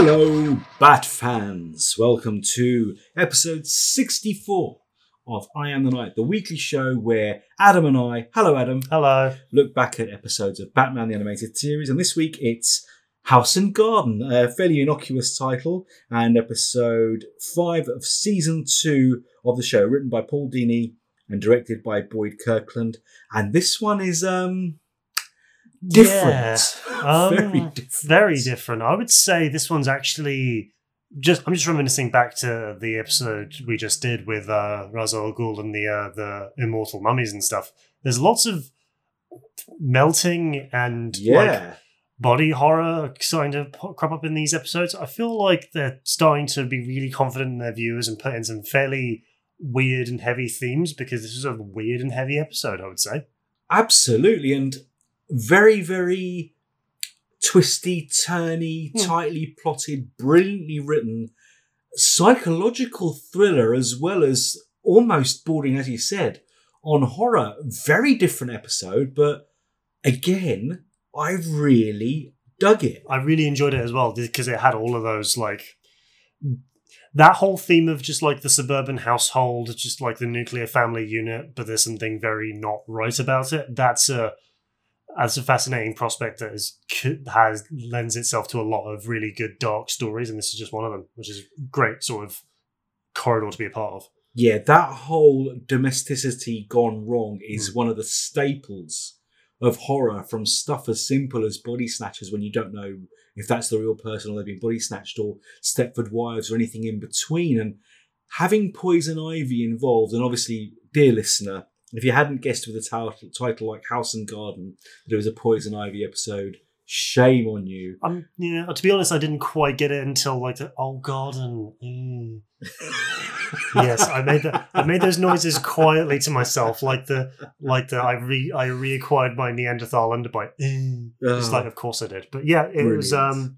Hello, Bat fans. Welcome to episode 64 of I Am the Night, the weekly show where Adam and I, hello Adam, Hello. look back at episodes of Batman the Animated Series. And this week it's House and Garden, a fairly innocuous title, and episode 5 of season 2 of the show, written by Paul Dini and directed by Boyd Kirkland. And this one is um different. Yeah. Um, Very different. Very different. I would say this one's actually just. I'm just reminiscing back to the episode we just did with uh, Ra's al Ghul and the uh, the immortal mummies and stuff. There's lots of melting and like Yeah. body horror starting to crop up in these episodes. I feel like they're starting to be really confident in their viewers and put in some fairly weird and heavy themes because this is a weird and heavy episode. I would say. Absolutely, and very, very twisty, turny, Hmm. tightly plotted, brilliantly written psychological thriller, as well as almost bordering, as you said, on horror. Very different episode, but again, I really dug it. I really enjoyed it as well because it had all of those like that whole theme of just like the suburban household, just like the nuclear family unit, but there's something very not right about it. That's a that's a fascinating prospect that is has lends itself to a lot of really good dark stories, and this is just one of them, which is a great sort of corridor to be a part of. Yeah, that whole domesticity gone wrong is hmm. one of the staples of horror from stuff as simple as body snatchers when you don't know if that's the real person or they've been body snatched or Stepford Wives or anything in between. And having Poison Ivy involved, and obviously, dear listener, if you hadn't guessed with a title, title like House and Garden that it was a Poison Ivy episode, shame on you. Um, yeah, to be honest, I didn't quite get it until like the oh garden. Mm. yes, I made the, I made those noises quietly to myself, like the like the I re I reacquired my Neanderthal underbite. Mm. It's Oh. like, of course I did, but yeah, it was. Um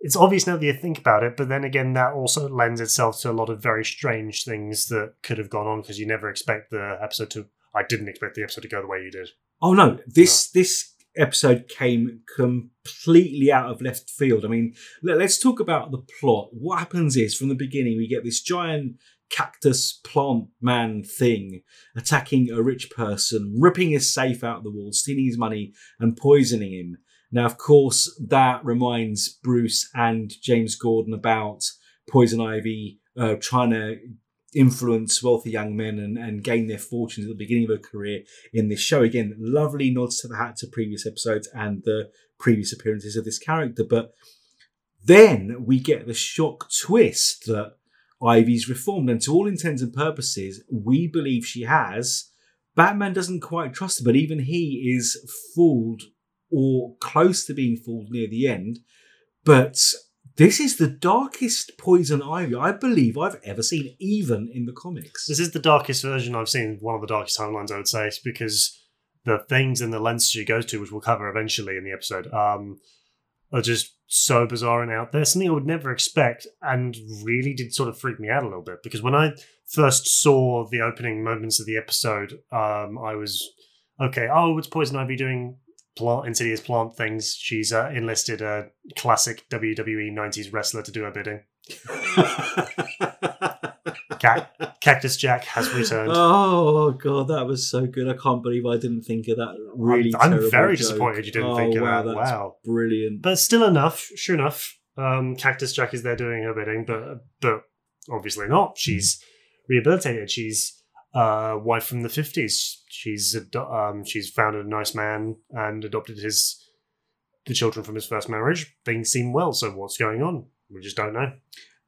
It's obvious now that you think about it, but then again, that also lends itself to a lot of very strange things that could have gone on because you never expect the episode to. I didn't expect the episode to go the way you did. Oh no, this this episode came completely out of left field. I mean, let, us talk about the plot. What happens is from the beginning we get this giant cactus plant man thing attacking a rich person, ripping his safe out of the wall, stealing his money, and poisoning him. Now, of course, that reminds Bruce and James Gordon about Poison Ivy uh, trying to influence wealthy young men and, and gain their fortunes at the beginning of her career in this show. Again, lovely nods to the hat to previous episodes and the previous appearances of this character. But then we get the shock twist that Ivy's reformed, and to all intents and purposes, we believe she has. Batman doesn't quite trust her, but even he is fooled or close to being fooled near the end. But this is the darkest poison ivy I believe I've ever seen, even in the comics. This is the darkest version I've seen. One of the darkest timelines, I would say, because the things and the lenses she goes to, which we'll cover eventually in the episode, um, are just so bizarre and out there. Something I would never expect, and really did sort of freak me out a little bit. Because when I first saw the opening moments of the episode, um, I was okay. Oh, it's Poison Ivy doing plant insidious plant things. She's uh, enlisted a classic WWE '90s wrestler to do her bidding. Cac- Cactus Jack has returned. Oh god, that was so good! I can't believe I didn't think of that. Really, I'm, I'm very joke. disappointed you didn't Oh, think of wow, that. Wow. brilliant. But still enough, sure enough, um, Cactus Jack is there doing her bidding, but but obviously not. She's rehabilitated. She's uh, wife from the fifties. She's ado- um, she's founded a nice man and adopted his the children from his first marriage. Things seem well. So what's going on? We just don't know.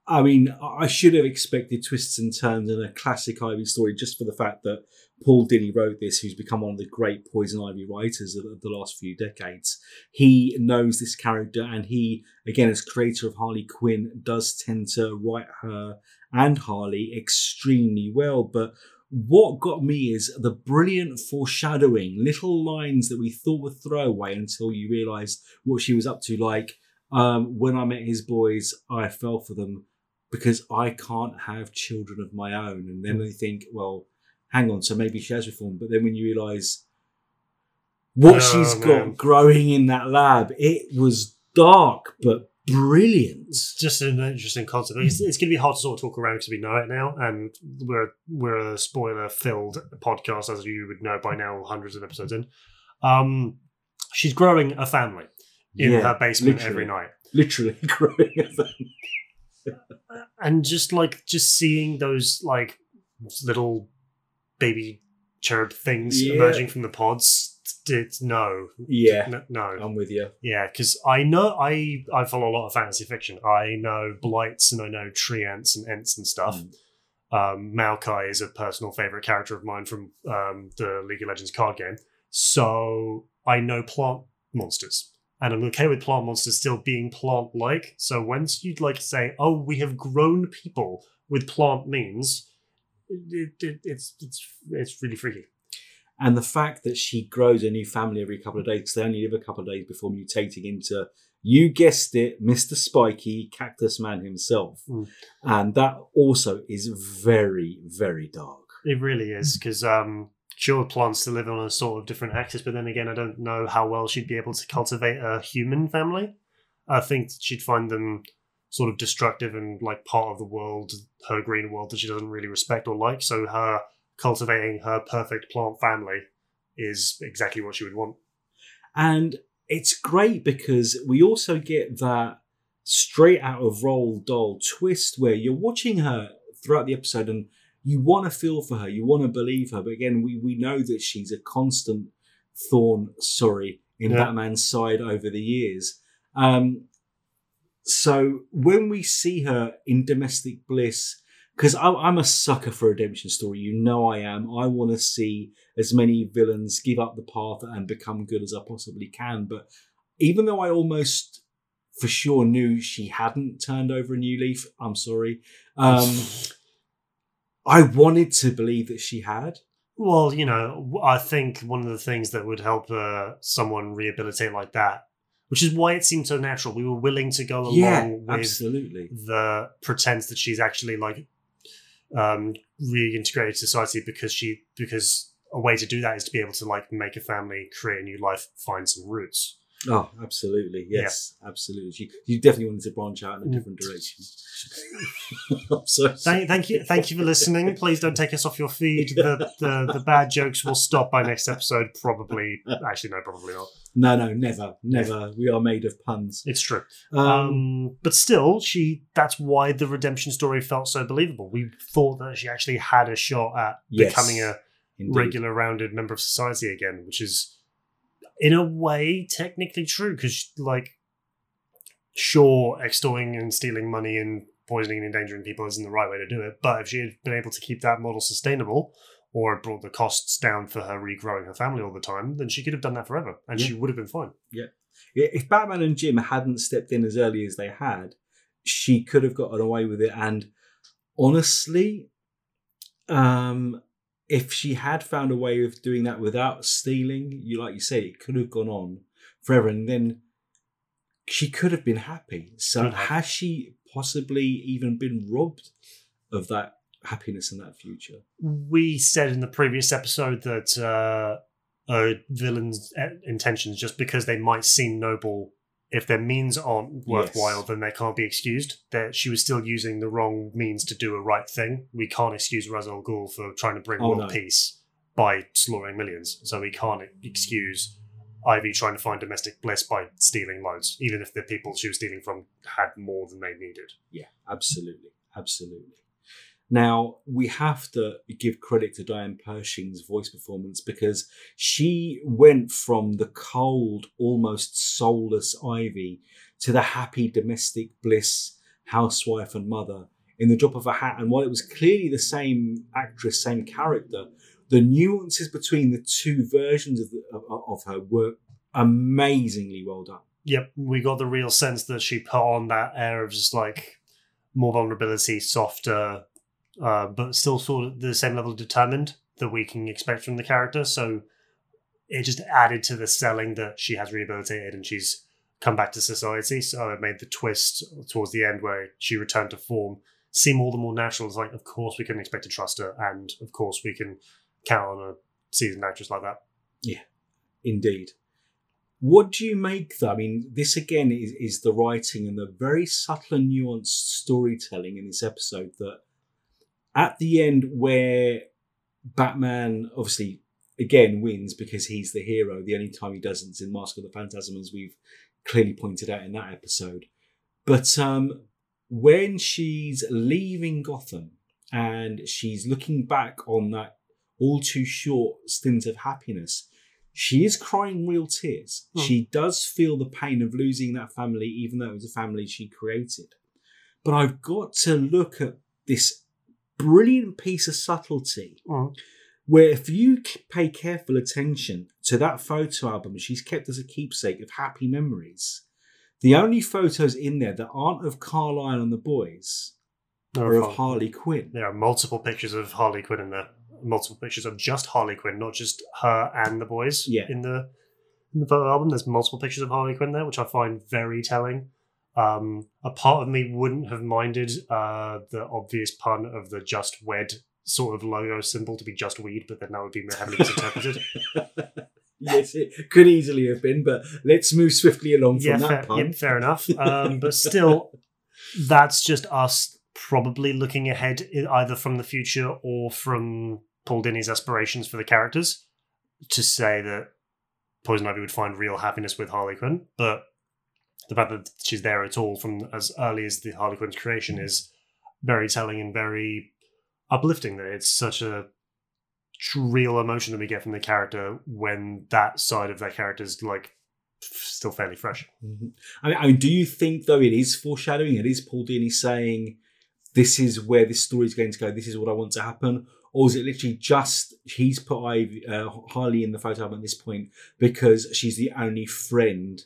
I mean, I should have expected twists and turns in a classic Ivy story just for the fact that Paul Dini wrote this, who's become one of the great Poison Ivy writers of the last few decades. He knows this character, and he, again, as creator of Harley Quinn, does tend to write her and Harley extremely well. But what got me is the brilliant foreshadowing, little lines that we thought were throwaway until you realised what she was up to. Like, um, when I met his boys, I fell for them because I can't have children of my own. And then they think, well, hang on, so maybe she has reformed. But then when you realise what Oh, she's man. got growing in that lab, it was dark but brilliant. Just an interesting concept. It's, it's going to be hard to sort of talk around because we know it now, and we're we're a spoiler-filled podcast, as you would know by now, hundreds of episodes in. Um, she's growing a family in Yeah, her basement every night, Literally growing a thing. and just like just seeing those like little baby cherub things Yeah. emerging from the pods. It's no, Yeah, no, no. I'm with you. Yeah, because I know I I follow a lot of fantasy fiction. I know blights and I know treants and ents and stuff. Mm. Um, Maokai is a personal favorite character of mine from um, the League of Legends card game. So I know plant monsters, and I'm okay with plant monsters still being plant-like. So once you'd like say, "Oh, we have grown people with plant means," it, it, it's it's it's really freaky. And the fact that she grows a new family every couple of days, because they only live a couple of days before mutating into, you guessed it, Mr. Spiky, Cactus Man himself. Mm. And that also is very, very dark. It really is because um, sure, plants to live on a sort of different axis, but then again, I don't know how well she'd be able to cultivate a human family. I think she'd find them sort of destructive and like part of the world, her green world that she doesn't really respect or like. So her cultivating her perfect plant family is exactly what she would want. And it's great because we also get that straight out of Roald Dahl twist where you're watching her throughout the episode and you want to feel for her, you want to believe her. But again, we, we know that she's a constant thorn, sorry, in Yeah. Batman's side over the years. Um, so when we see her in domestic bliss, because I'm a sucker for redemption story, you know I am. I want to see as many villains give up the path and become good as I possibly can. But even though I almost for sure knew she hadn't turned over a new leaf, I'm sorry. Um, I wanted to believe that she had. Well, you know, I think one of the things that would help uh, someone rehabilitate like that, which is why it seemed so natural, we were willing to go along Yeah, with absolutely. the pretense that she's actually like um, reintegrated society because she because a way to do that is to be able to like make a family, create a new life, find some roots. Oh, absolutely. Yes, absolutely. You, you definitely wanted to branch out in a different direction. I'm so Thank, thank you, thank you for listening. Please don't take us off your feed. The, the the bad jokes will stop by next episode. Probably, actually, no, probably not. No, no, never, never. We are made of puns. It's true. Um, Um, but still, she that's why the redemption story felt so believable. We thought that she actually had a shot at Yes, becoming a indeed. regular rounded member of society again, which is in a way technically true because like sure extorting and stealing money and poisoning and endangering people isn't the right way to do it, but if she had been able to keep that model sustainable or brought the costs down for her regrowing her family all the time, then she could have done that forever and Yeah. she would have been fine. Yeah, If Batman and Jim hadn't stepped in as early as they had, she could have gotten away with it. And honestly, um, if she had found a way of doing that without stealing, you like you say, it could have gone on forever, and then she could have been happy. So have. has she possibly even been robbed of that happiness and that future? we said in the previous episode that uh, a villain's uh, intentions, just because they might seem noble, if their means aren't worthwhile, Yes. then they can't be excused. That she was still using the wrong means to do a right thing. We can't excuse Ra's al Ghul for trying to bring Oh, world no. peace by slaughtering millions. So we can't excuse Ivy trying to find domestic bliss by stealing loads, even if the people she was stealing from had more than they needed. Yeah, absolutely, absolutely. Now we have to give credit to Diane Pershing's voice performance because she went from the cold, almost soulless Ivy to the happy domestic bliss housewife and mother in the drop of a hat. And while it was clearly the same actress, same character, the nuances between the two versions of, the, of, her were amazingly well done. Yep, we got the real sense that she put on that air of just like more vulnerability, softer, uh, but still sort of the same level of determined that we can expect from the character. So it just added to the selling that she has rehabilitated and she's come back to society. So it made the twist towards the end where she returned to form seem all the more natural. It's like, of course, we can expect to trust her, and of course, we can count on a seasoned actress like that. Yeah, indeed. What do you make though? I mean, this again is, is the writing and the very subtle and nuanced storytelling in this episode that at the end where Batman obviously again wins because he's the hero. The only time he doesn't is in Mask of the Phantasm, as we've clearly pointed out in that episode. But um, when she's leaving Gotham and she's looking back on that all too short stint of happiness, she is crying real tears. Hmm. She does feel the pain of losing that family, even though it was a family she created. But I've got to look at this brilliant piece of subtlety Mm. where if you pay careful attention to that photo album she's kept as a keepsake of happy memories, the only photos in there that aren't of Carlisle and the boys are of Harley Quinn. there are multiple pictures of Harley Quinn in there. Multiple pictures of just Harley Quinn, not just her and the boys. Yeah. In the in the photo album, there's multiple pictures of Harley Quinn there, which I find very telling. Um, a part of me wouldn't have minded uh, the obvious pun of the "just wed" sort of logo symbol to be just weed, but then that would be heavily misinterpreted. yes, it could easily have been, but let's move swiftly along yeah, from fair, that pun. yeah, fair enough. Um, but still, that's just us probably looking ahead, either from the future or from Paul Dini's aspirations for the characters, to say that Poison Ivy would find real happiness with Harley Quinn. But the fact that she's there at all from as early as the Harley Quinn's creation is very telling and very uplifting. That it's such a real emotion that we get from the character when that side of that character is like still fairly fresh. Mhm. I mean, I mean, do you think though it is foreshadowing? It is Paul Dini saying, "This is where this story is going to go. This is what I want to happen," or is it literally just he's put Ivy, uh, Harley in the photo album at this point because she's the only friend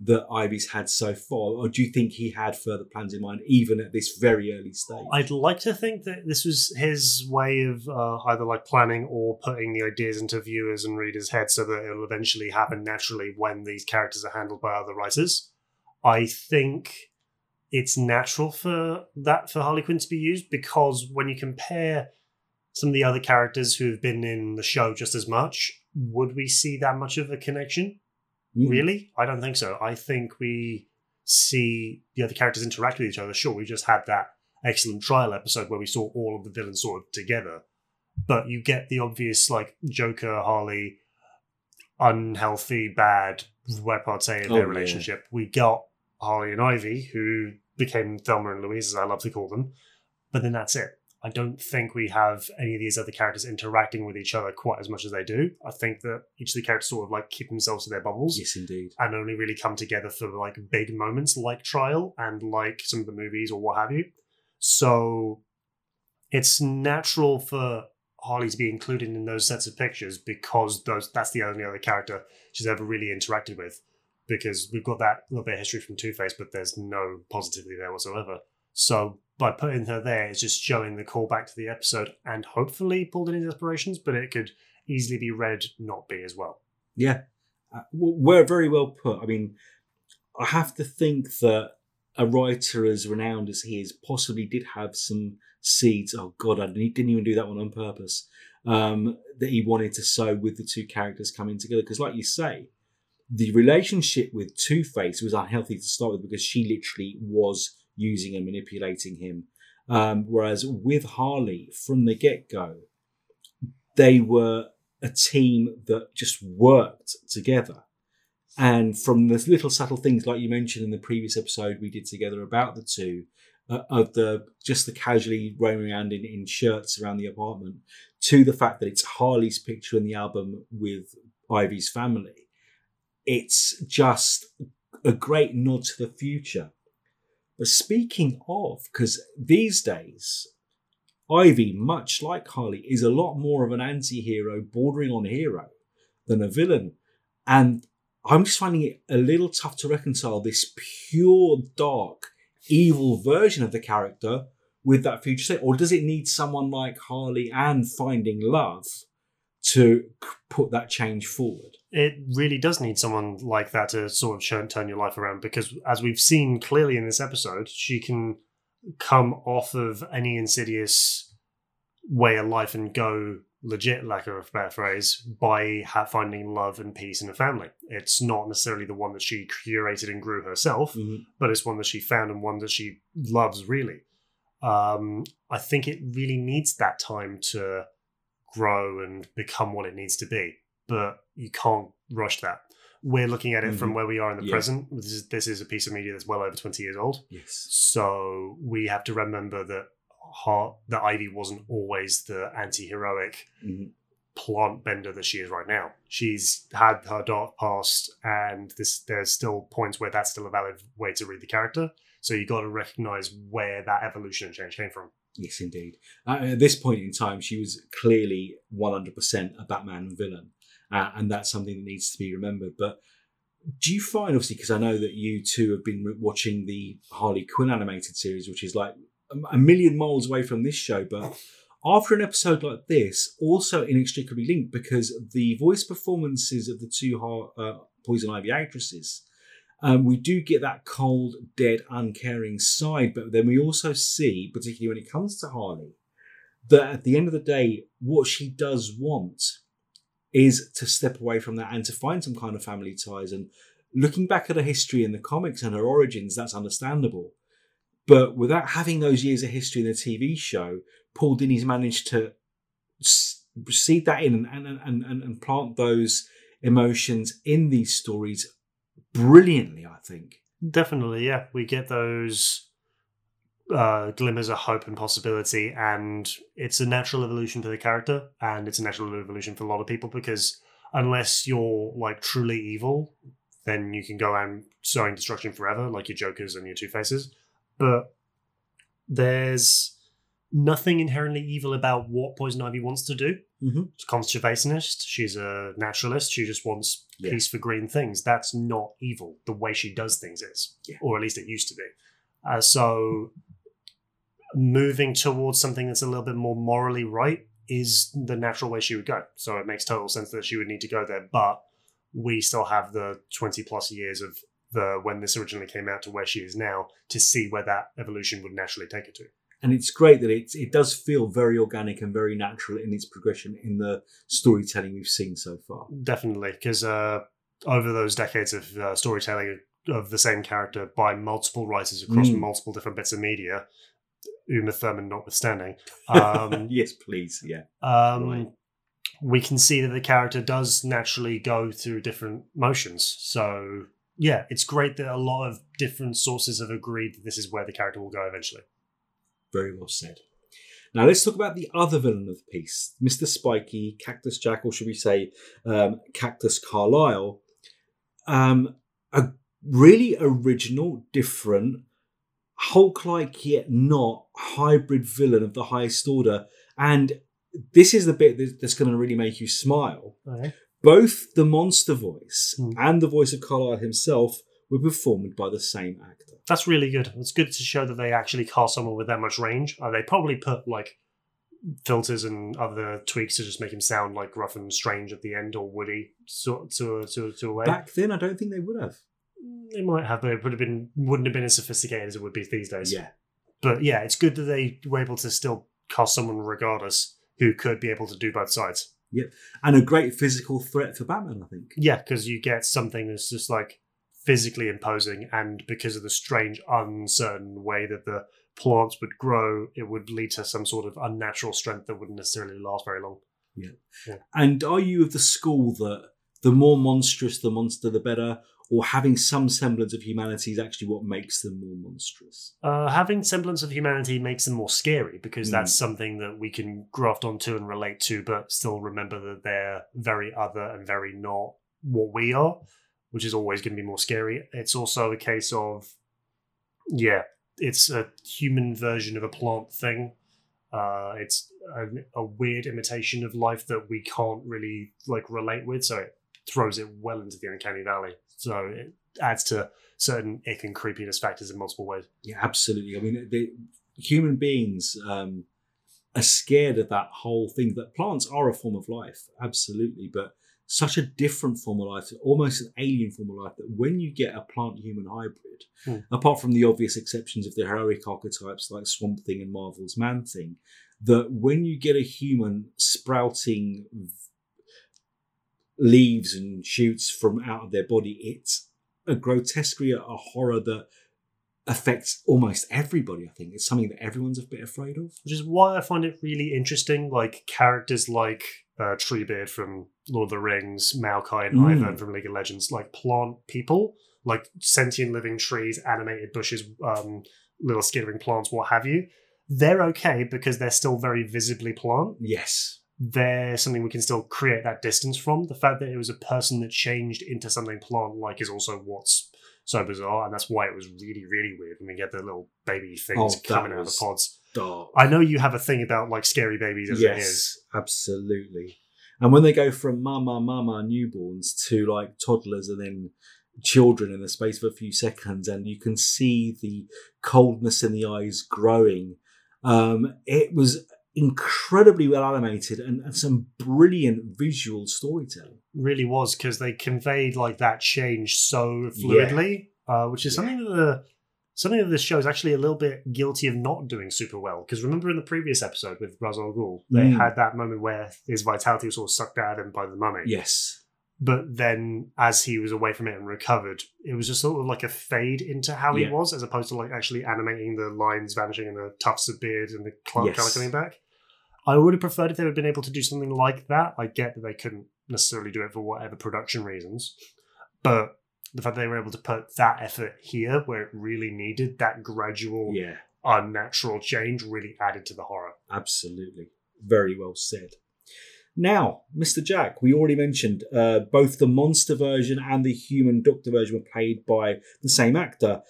that Ivy's had so far, or do you think he had further plans in mind, even at this very early stage? I'd like to think that this was his way of uh, either like planning or putting the ideas into viewers and readers' heads so that it'll eventually happen naturally when these characters are handled by other writers. I think it's natural for that for Harley Quinn to be used because when you compare some of the other characters who have been in the show just as much, would we see that much of a connection? Mm. Really? I don't think so. I think we see the other characters interact with each other. Sure, we just had that excellent trial episode where we saw all of the villains sort of together. But you get the obvious like Joker, Harley, unhealthy, bad repartee in Oh, their yeah. relationship. We got Harley and Ivy, who became Thelma and Louise, as I love to call them. But then that's it. I don't think we have any of these other characters interacting with each other quite as much as they do. I think that each of the characters sort of like keep themselves to their bubbles Yes, indeed. and only really come together for like big moments like Trial and like some of the movies or what have you. So it's natural for Harley to be included in those sets of pictures because those that's the only other character she's ever really interacted with. Because we've got that little bit of history from Two Face, but there's no positivity there whatsoever. So by putting her there, it's just showing the callback to the episode and hopefully Paul Dini's aspirations, but it could easily be read not be as well. Yeah, uh, we're very well put. I mean, I have to think that a writer as renowned as he is possibly did have some seeds. Oh God, I didn't even do that one on purpose. Um, that he wanted to sow with the two characters coming together. Because, like you say, the relationship with Two Face was unhealthy to start with because she literally was using and manipulating him. Um, whereas with Harley, from the get go, they were a team that just worked together. And from the little subtle things, like you mentioned in the previous episode we did together about the two, uh, of the just the casually roaming around in, in shirts around the apartment, to the fact that it's Harley's picture in the album with Ivy's family, it's just a great nod to the future. But speaking of, because these days Ivy, much like Harley, is a lot more of an anti hero, bordering on hero, than a villain. And I'm just finding it a little tough to reconcile this pure, dark, evil version of the character with that future state. Or does it need someone like Harley and Finding Love to put that change forward? it really does need someone like that to sort of turn, turn your life around because as we've seen clearly in this episode she can come off of any insidious way of life and go legit lack of a better phrase, by ha- finding love and peace in a family. It's not necessarily the one that she curated and grew herself, Mhm. but it's one that she found and one that she loves really. Um, I think it really needs that time to grow and become what it needs to be, but you can't rush that. We're looking at it from Mhm. where we are in the Yeah. present. This is, this is a piece of media that's well over 20 years old. Yes. So we have to remember that Har- that Ivy wasn't always the anti-heroic Mhm. plant bender that she is right now. She's had her dark past, and this there's still points where that's still a valid way to read the character. So you got to recognize where that evolution and change came from. Yes, indeed. Uh, at this point in time, she was clearly 100% a Batman villain. Uh, and that's something that needs to be remembered. But do you find, obviously, because I know that you two have been watching the Harley Quinn animated series, which is like a- million miles away from this show, but after an episode like this, also inextricably linked because the voice performances of the two uh, Poison Ivy actresses um, we do get that cold, dead, uncaring side, but then we also see, particularly when it comes to Harley, that at the end of the day, what she does want is to step away from that and to find some kind of family ties. And looking back at her history in the comics and her origins, that's understandable. But without having those years of history in the TV show, Paul Dini's managed to seed that in and, and, and, and, and plant those emotions in these stories brilliantly, I think. Definitely, yeah. We get those uh, glimmers of hope and possibility, and it's a natural evolution for the character, and it's a natural evolution for a lot of people because unless you're like truly evil, then you can go around sowing destruction forever, like your Jokers and your Two Faces. But there's nothing inherently evil about what Poison Ivy wants to do. Mhm. She's a conservationist. She's a naturalist. She just wants Yeah. peace for green things. That's not evil. The way she does things is, Yeah. or at least it used to be. Uh, so, moving towards something that's a little bit more morally right is the natural way she would go. So it makes total sense that she would need to go there. But we still have the twenty plus years of the when this originally came out to where she is now to see where that evolution would naturally take her to. And it's great that it, it does feel very organic and very natural in its progression in the storytelling we've seen so far. Definitely, because uh, over those decades of uh, storytelling of the same character by multiple writers across Mm. multiple different bits of media, Uma Thurman notwithstanding, um, yes, please. Yeah. um, Right. we can see that the character does naturally go through different motions. So, yeah, it's great that a lot of different sources have agreed that this is where the character will go eventually. Very well said. Now let's talk about the other villain of the piece, Mr. Spiky, Cactus Jack, or should we say um, Cactus Carlisle. Um, a really original, different, Hulk-like yet not hybrid villain of the highest order. And this is the bit that's going to really make you smile. Okay. Both the monster voice Hmm. and the voice of Carlisle himself were performed by the same actor. That's really good. It's good to show that they actually cast someone with that much range. Uh, they probably put like filters and other tweaks to just make him sound like rough and strange at the end or woody to to to, to a way. Back then, I don't think they would have. They might have, but it would have been wouldn't have been as sophisticated as it would be these days. Yeah. But yeah, it's good that they were able to still cast someone regardless who could be able to do both sides. Yep, and a great physical threat for Batman. I think. Yeah, because you get something that's just like physically imposing, and because of the strange, uncertain way that the plants would grow, it would lead to some sort of unnatural strength that wouldn't necessarily last very long. Yeah. And are you of the school that the more monstrous the monster, the better, or having some semblance of humanity is actually what makes them more monstrous? Uh, having semblance of humanity makes them more scary because Mm. that's something that we can graft onto and relate to, but still remember that they're very other and very not what we are, which is always going to be more scary. It's also a case of, yeah, it's a human version of a plant thing. Uh, it's a, a weird imitation of life that we can't really like relate with, so it throws it well into the uncanny valley. So it adds to certain ick and creepiness factors in multiple ways. Yeah, absolutely. I mean, the human beings um, are scared of that whole thing. That plants are a form of life, absolutely, but such a different form of life, almost an alien form of life. That when you get a plant-human hybrid, Hmm. apart from the obvious exceptions of the heroic archetypes like Swamp Thing and Marvel's Man Thing, that when you get a human sprouting leaves and shoots from out of their body, it's a grotesquerie, a horror that affects almost everybody. I think it's something that everyone's a bit afraid of. Which is why I find it really interesting. Like characters like uh, Treebeard from Lord of the Rings, Maokai and Mm. Ivern from League of Legends, like plant people, like sentient living trees, animated bushes, um, little skittering plants, what have you. They're okay because they're still very visibly plant. Yes. They're something we can still create that distance from. The fact that it was a person that changed into something plant like is also what's so bizarre, and that's why it was really, really weird when we get the little baby things Oh, coming out of the pods. Dark. I know you have a thing about like scary babies as it is. yes, absolutely. And when they go from mama, mama newborns to like toddlers and then children in the space of a few seconds, and you can see the coldness in the eyes growing. Um, it was incredibly well animated and, and some brilliant visual storytelling. really was because they conveyed like that change so fluidly, uh, which is Yeah. something that the something that this show is actually a little bit guilty of not doing super well. Because remember in the previous episode with Ra's al Ghul, they Mm. had that moment where his vitality was sort of sucked out of him by the mummy. Yes. But then, as he was away from it and recovered, it was just sort of like a fade into how he was, as opposed to like actually animating the lines vanishing and the tufts of beard and the cl- Yes. colour coming back. I would have preferred if they had been able to do something like that. I get that they couldn't necessarily do it for whatever production reasons, but the fact that they were able to put that effort here, where it really needed that gradual, Yeah, unnatural change, really added to the horror. absolutely. Very well said. Now, Mr. Jack, we already mentioned uh, both the monster version and the human doctor version were played by the same actor.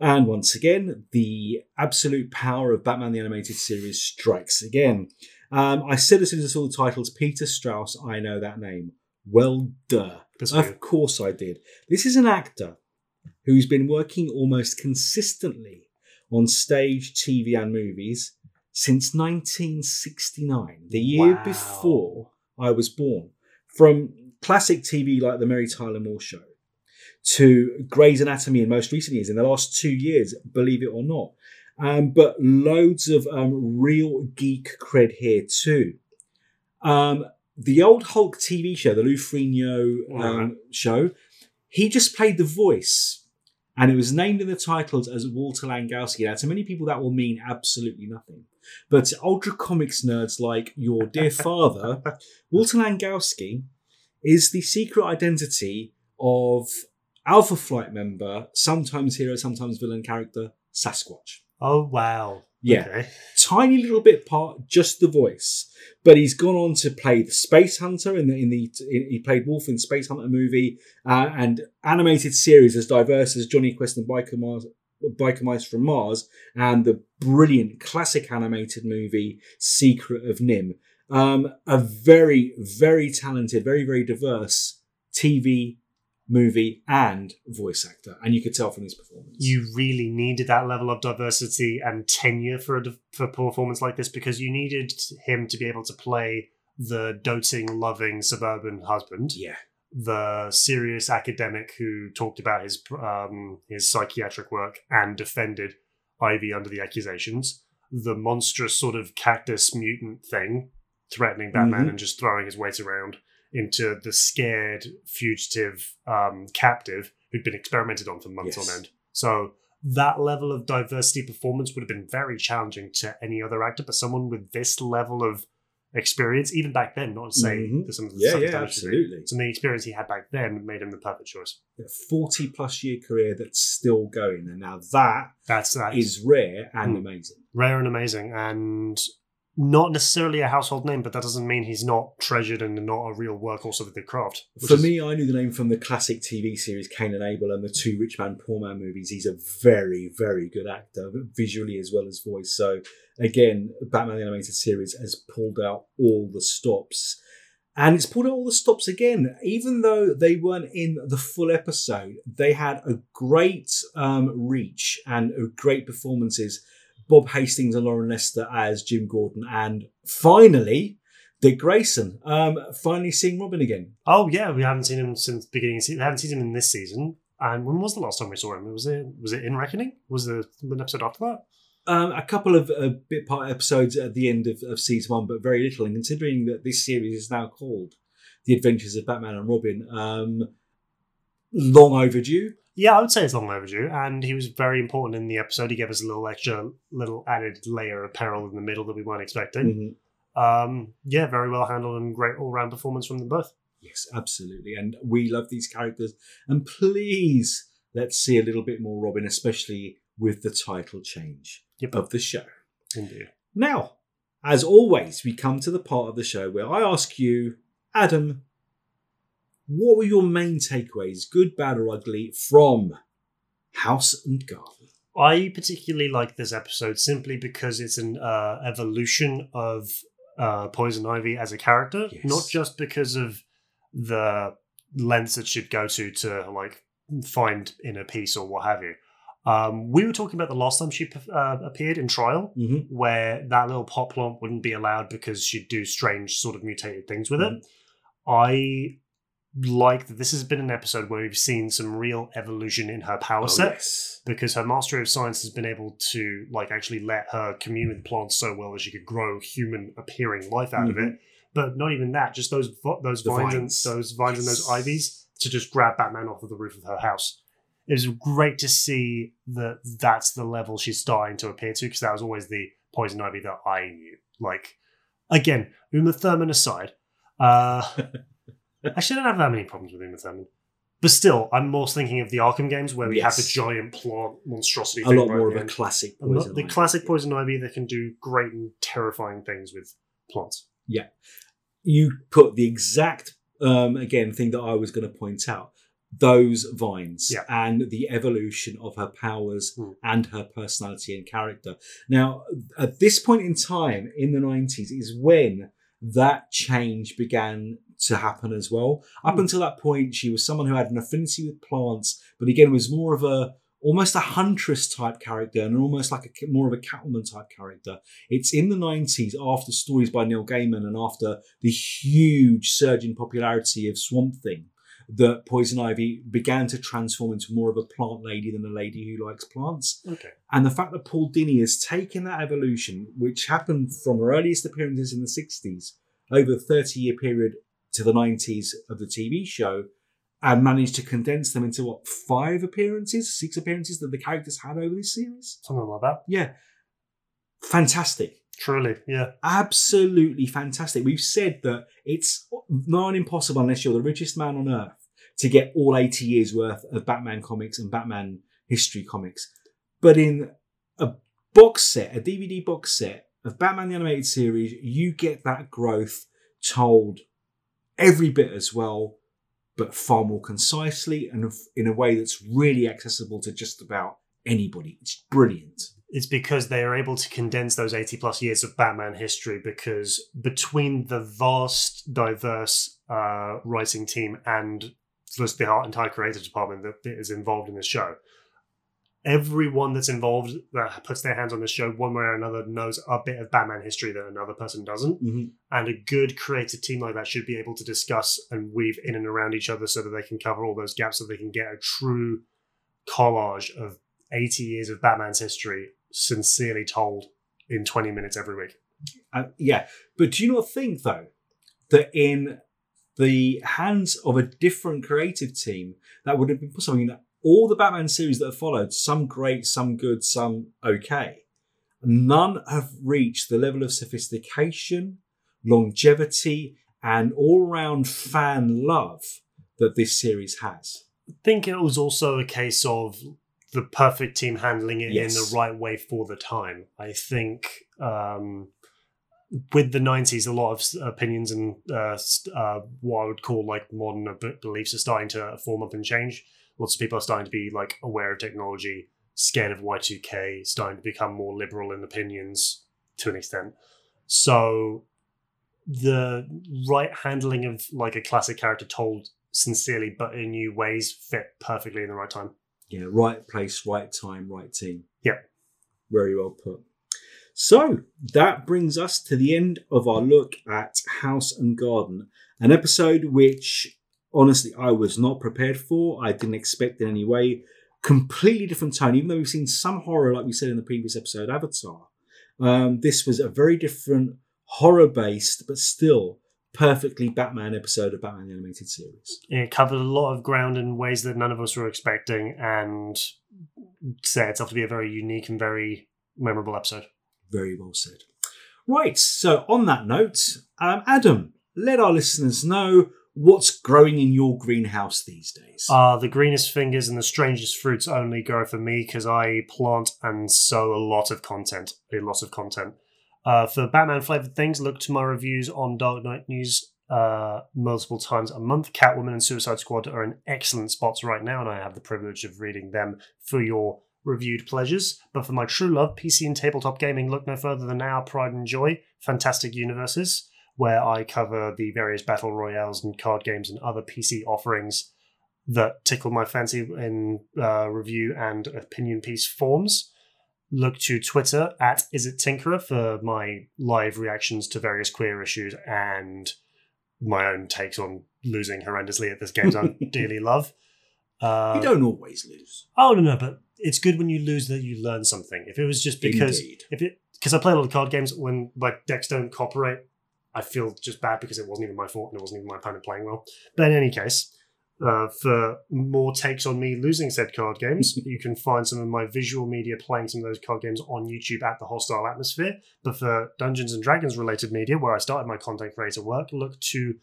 And once again, the absolute power of Batman the Animated Series strikes again. Um, I said as soon as I saw the titles, Peter Strauss, I know that name. Well, duh. Of course I did. This is an actor who's been working almost consistently on stage, TV, and movies since 1969, the year Wow. before I was born. From classic TV like The Mary Tyler Moore Show to Grey's Anatomy in most recent years, in the last two years, believe it or not. Um, but loads of um, real geek cred here too. Um, the old Hulk TV show, the Lou Ferrigno um, Alright. show, he just played the voice, and it was named in the titles as Walter Langowski. Now, to many people, that will mean absolutely nothing. But to Ultra Comics nerds like your dear father, Walter Langowski is the secret identity of Alpha Flight member, sometimes hero, sometimes villain character, Sasquatch. Oh wow! Yeah, Okay. tiny little bit part, just the voice. But he's gone on to play the Space Hunter in the in the in, he played Wolf in Space Hunter movie uh, and animated series as diverse as Jonny Quest and Biker Mars. Biker Mice from Mars and the brilliant classic animated movie Secret of NIMH. Um, a very, very talented, very, very diverse TV, movie, and voice actor, and you could tell from his performance. you really needed that level of diversity and tenure for a for a performance like this because you needed him to be able to play the doting, loving suburban husband, yeah, the serious academic who talked about his um, his psychiatric work and defended Ivy under the accusations, the monstrous sort of cactus mutant thing threatening Batman Mhm. and just throwing his weight around into the scared fugitive um, captive who'd been experimented on for months Yes. on end. So that level of diversity performance would have been very challenging to any other actor, but someone with this level of experience, even back then, not to say Mhm. that some of the yeah, stuff yeah, done is great, absolutely. some of the experience he had back then made him the perfect choice. A Forty plus year career that's still going, and now that That's that is rare and Mm. amazing. rare and amazing, and not necessarily a household name, but that doesn't mean he's not treasured and not a real workhorse of the craft. For is- me, I knew the name from the classic TV series Kane and Abel and the two Rich Man Poor Man movies. He's a very, very good actor, visually as well as voice. So, again, Batman the Animated Series has pulled out all the stops. And it's pulled out all the stops again. Even though they weren't in the full episode, they had a great um, reach and great performances. Bob Hastings and Loren Lester as Jim Gordon. And finally, Dick Grayson. Um, finally seeing Robin again. oh yeah, we haven't seen him since the beginning. of We haven't seen him in this season. And when was the last time we saw him? Was it was it in Reckoning? Was the an episode after that? Um, a couple of uh, bit part episodes at the end of, of season one, but very little. And considering that this series is now called The Adventures of Batman and Robin, um, long overdue. Yeah, I would say it's long overdue, and he was very important in the episode. He gave us a little extra, little added layer of peril in the middle that we weren't expecting. Mhm. Um, yeah, very well handled and great all round performance from them both. Yes, absolutely. And we love these characters. And please, let's see a little bit more Robin, especially with the title change Yep. of the show. Indeed. Now, as always, we come to the part of the show where I ask you, Adam, what were your main takeaways, good, bad, or ugly, from House and Garden? I particularly like this episode simply because it's an uh, evolution of uh, Poison Ivy as a character, Yes. not just because of the lengths it should go to to like find inner peace or what have you. Um, we were talking about the last time she uh, appeared in Trial, Mm-hmm. where that little pop plant wouldn't be allowed because she'd do strange sort of mutated things with Mm-hmm. it. I like that this has been an episode where we've seen some real evolution in her power set Oh, yes. because her mastery of science has been able to like actually let her commune with plants so well that she could grow human appearing life out of it. But not even that, just those those Mm-hmm. The vines, vines. and those vines and those ivies to just grab Batman off of the roof of her house. It was great to see that that's the level she's starting to appear to because that was always the poison ivy that I knew. Like again, Uma Thurman aside, uh, I don't have that many problems with Thurman. But still, I'm more thinking of the Arkham games where we have the giant plant monstrosity. A lot right more of a classic lot- the ivy. classic poison ivy that can do great and terrifying things with plants. Yeah, you put the exact um, again thing that I was going to point out. Those vines Yeah. and the evolution of her powers Hmm. and her personality and character. Now, at this point in time in the 90s is when that change began to happen as well. Up Hmm. until that point, she was someone who had an affinity with plants, but again was more of a almost a huntress type character and almost like a more of a Catwoman type character. It's in the 90s after stories by Neil Gaiman and after the huge surge in popularity of Swamp Thing that Poison Ivy began to transform into more of a plant lady than a lady who likes plants. Okay. And the fact that Paul Dini has taken that evolution, which happened from her earliest appearances in the 60s over the 30 year period to the 90s of the TV show, and managed to condense them into what, five appearances, six appearances that the characters had over this series? Something like that. Yeah. Fantastic. Truly, yeah. Absolutely fantastic. We've said that it's not impossible unless you're the richest man on earth to get all 80 years worth of Batman comics and Batman history comics. But in a box set, a DVD box set of Batman the Animated Series, you get that growth told every bit as well, but far more concisely and in a way that's really accessible to just about anybody. It's brilliant. It's because they are able to condense those 80 plus years of Batman history because between the vast, diverse uh, writing team and just the entire creative department that is involved in this show, everyone that's involved that puts their hands on this show one way or another knows a bit of Batman history that another person doesn't. Mhm. And a good creative team like that should be able to discuss and weave in and around each other so that they can cover all those gaps so they can get a true collage of 80 years of Batman's history sincerely told in 20 minutes every week. Uh, yeah, but do you not think though that in the hands of a different creative team, that would have been something that all the Batman series that have followed, some great, some good, some okay, none have reached the level of sophistication, longevity, and all-round fan love that this series has. I think it was also a case of the perfect team handling it in the right way for the time. I think um, with the 90s, a lot of opinions and uh, uh, what I would call like modern beliefs are starting to form up and change. Lots of people are starting to be like aware of technology, scared of Y2K, starting to become more liberal in opinions to an extent. So the right handling of like a classic character told sincerely but in new ways fit perfectly in the right time. Yeah, right place, right time, right team. Yep. Very well put. So that brings us to the end of our look at House and Garden, an episode which honestly I was not prepared for. I didn't expect in any way. completely different tone. Even though we've seen some horror, like we said in the previous episode, Avatar, um, this was a very different horror based, but still perfectly Batman episode of Batman the Animated Series. It covered a lot of ground in ways that none of us were expecting and set itself to be a very unique and very memorable episode. Very well said. Right, so on that note, um, Adam, let our listeners know what's growing in your greenhouse these days. Uh, the greenest fingers and the strangest fruits only grow for me because I plant and sow a lot of content. A lot of content. Uh, for Batman flavored things, look to my reviews on Dark Knight News uh, multiple times a month. Catwoman and Suicide Squad are in excellent spots right now, and I have the privilege of reading them for your reviewed pleasures. But for my true love, PC and tabletop gaming, look no further than our pride and joy, Fantastic Universes, where I cover the various battle royales and card games and other PC offerings that tickle my fancy in uh, review and opinion piece forms look to Twitter at Izzet Tinkerer for my live reactions to various queer issues and my own takes on losing horrendously at this games I dearly love. Uh, you don't always lose. Oh no, no, but it's good when you lose that you learn something. If it was just because Indeed. if it because I play a lot of card games when like decks don't cooperate, I feel just bad because it wasn't even my fault and it wasn't even my opponent playing well. But in any case, uh, for more takes on me losing said card games, you can find some of my visual media playing some of those card games on YouTube at the Hostile Atmosphere. But for Dungeons and Dragons related media, where I started my content creator work, look to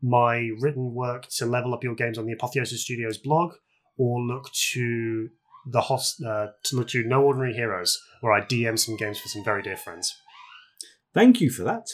my written work to level up your games on the Apotheosis Studios blog, or look to the host uh, to No Ordinary Heroes, where I DM some games for some very dear friends. Thank you for that.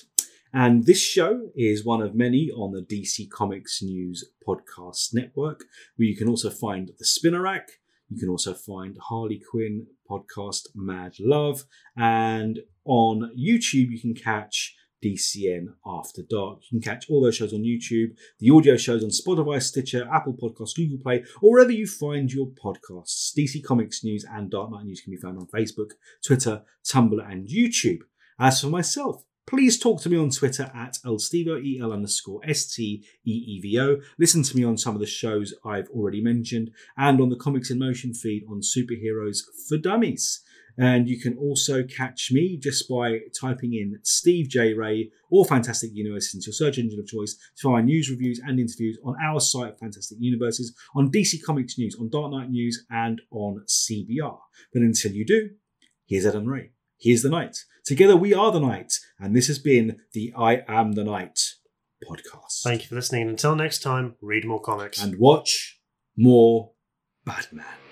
And this show is one of many on the DC Comics News podcast network, where you can also find The Spinner Rack. You can also find Harley Quinn podcast Mad Love. And on YouTube, you can catch DCN After Dark. You can catch all those shows on YouTube, the audio shows on Spotify, Stitcher, Apple Podcasts, Google Play, or wherever you find your podcasts. DC Comics News and Dark Knight News can be found on Facebook, Twitter, Tumblr, and YouTube. As for myself, please talk to me on Twitter at Elstevo, E-L underscore S-T-E-E-V-O. Listen to me on some of the shows I've already mentioned and on the Comics in Motion feed on Superheroes for Dummies. And you can also catch me just by typing in Steve J. Ray or Fantastic Universe into your search engine of choice to find news, reviews, and interviews on our site, of Fantastic Universes, on DC Comics News, on Dark Knight News, and on CBR. But until you do, here's Adam Ray. Here's the night. Together we are the night, and this has been the I Am the Night podcast. Thank you for listening. Until next time, read more comics. And watch more Batman.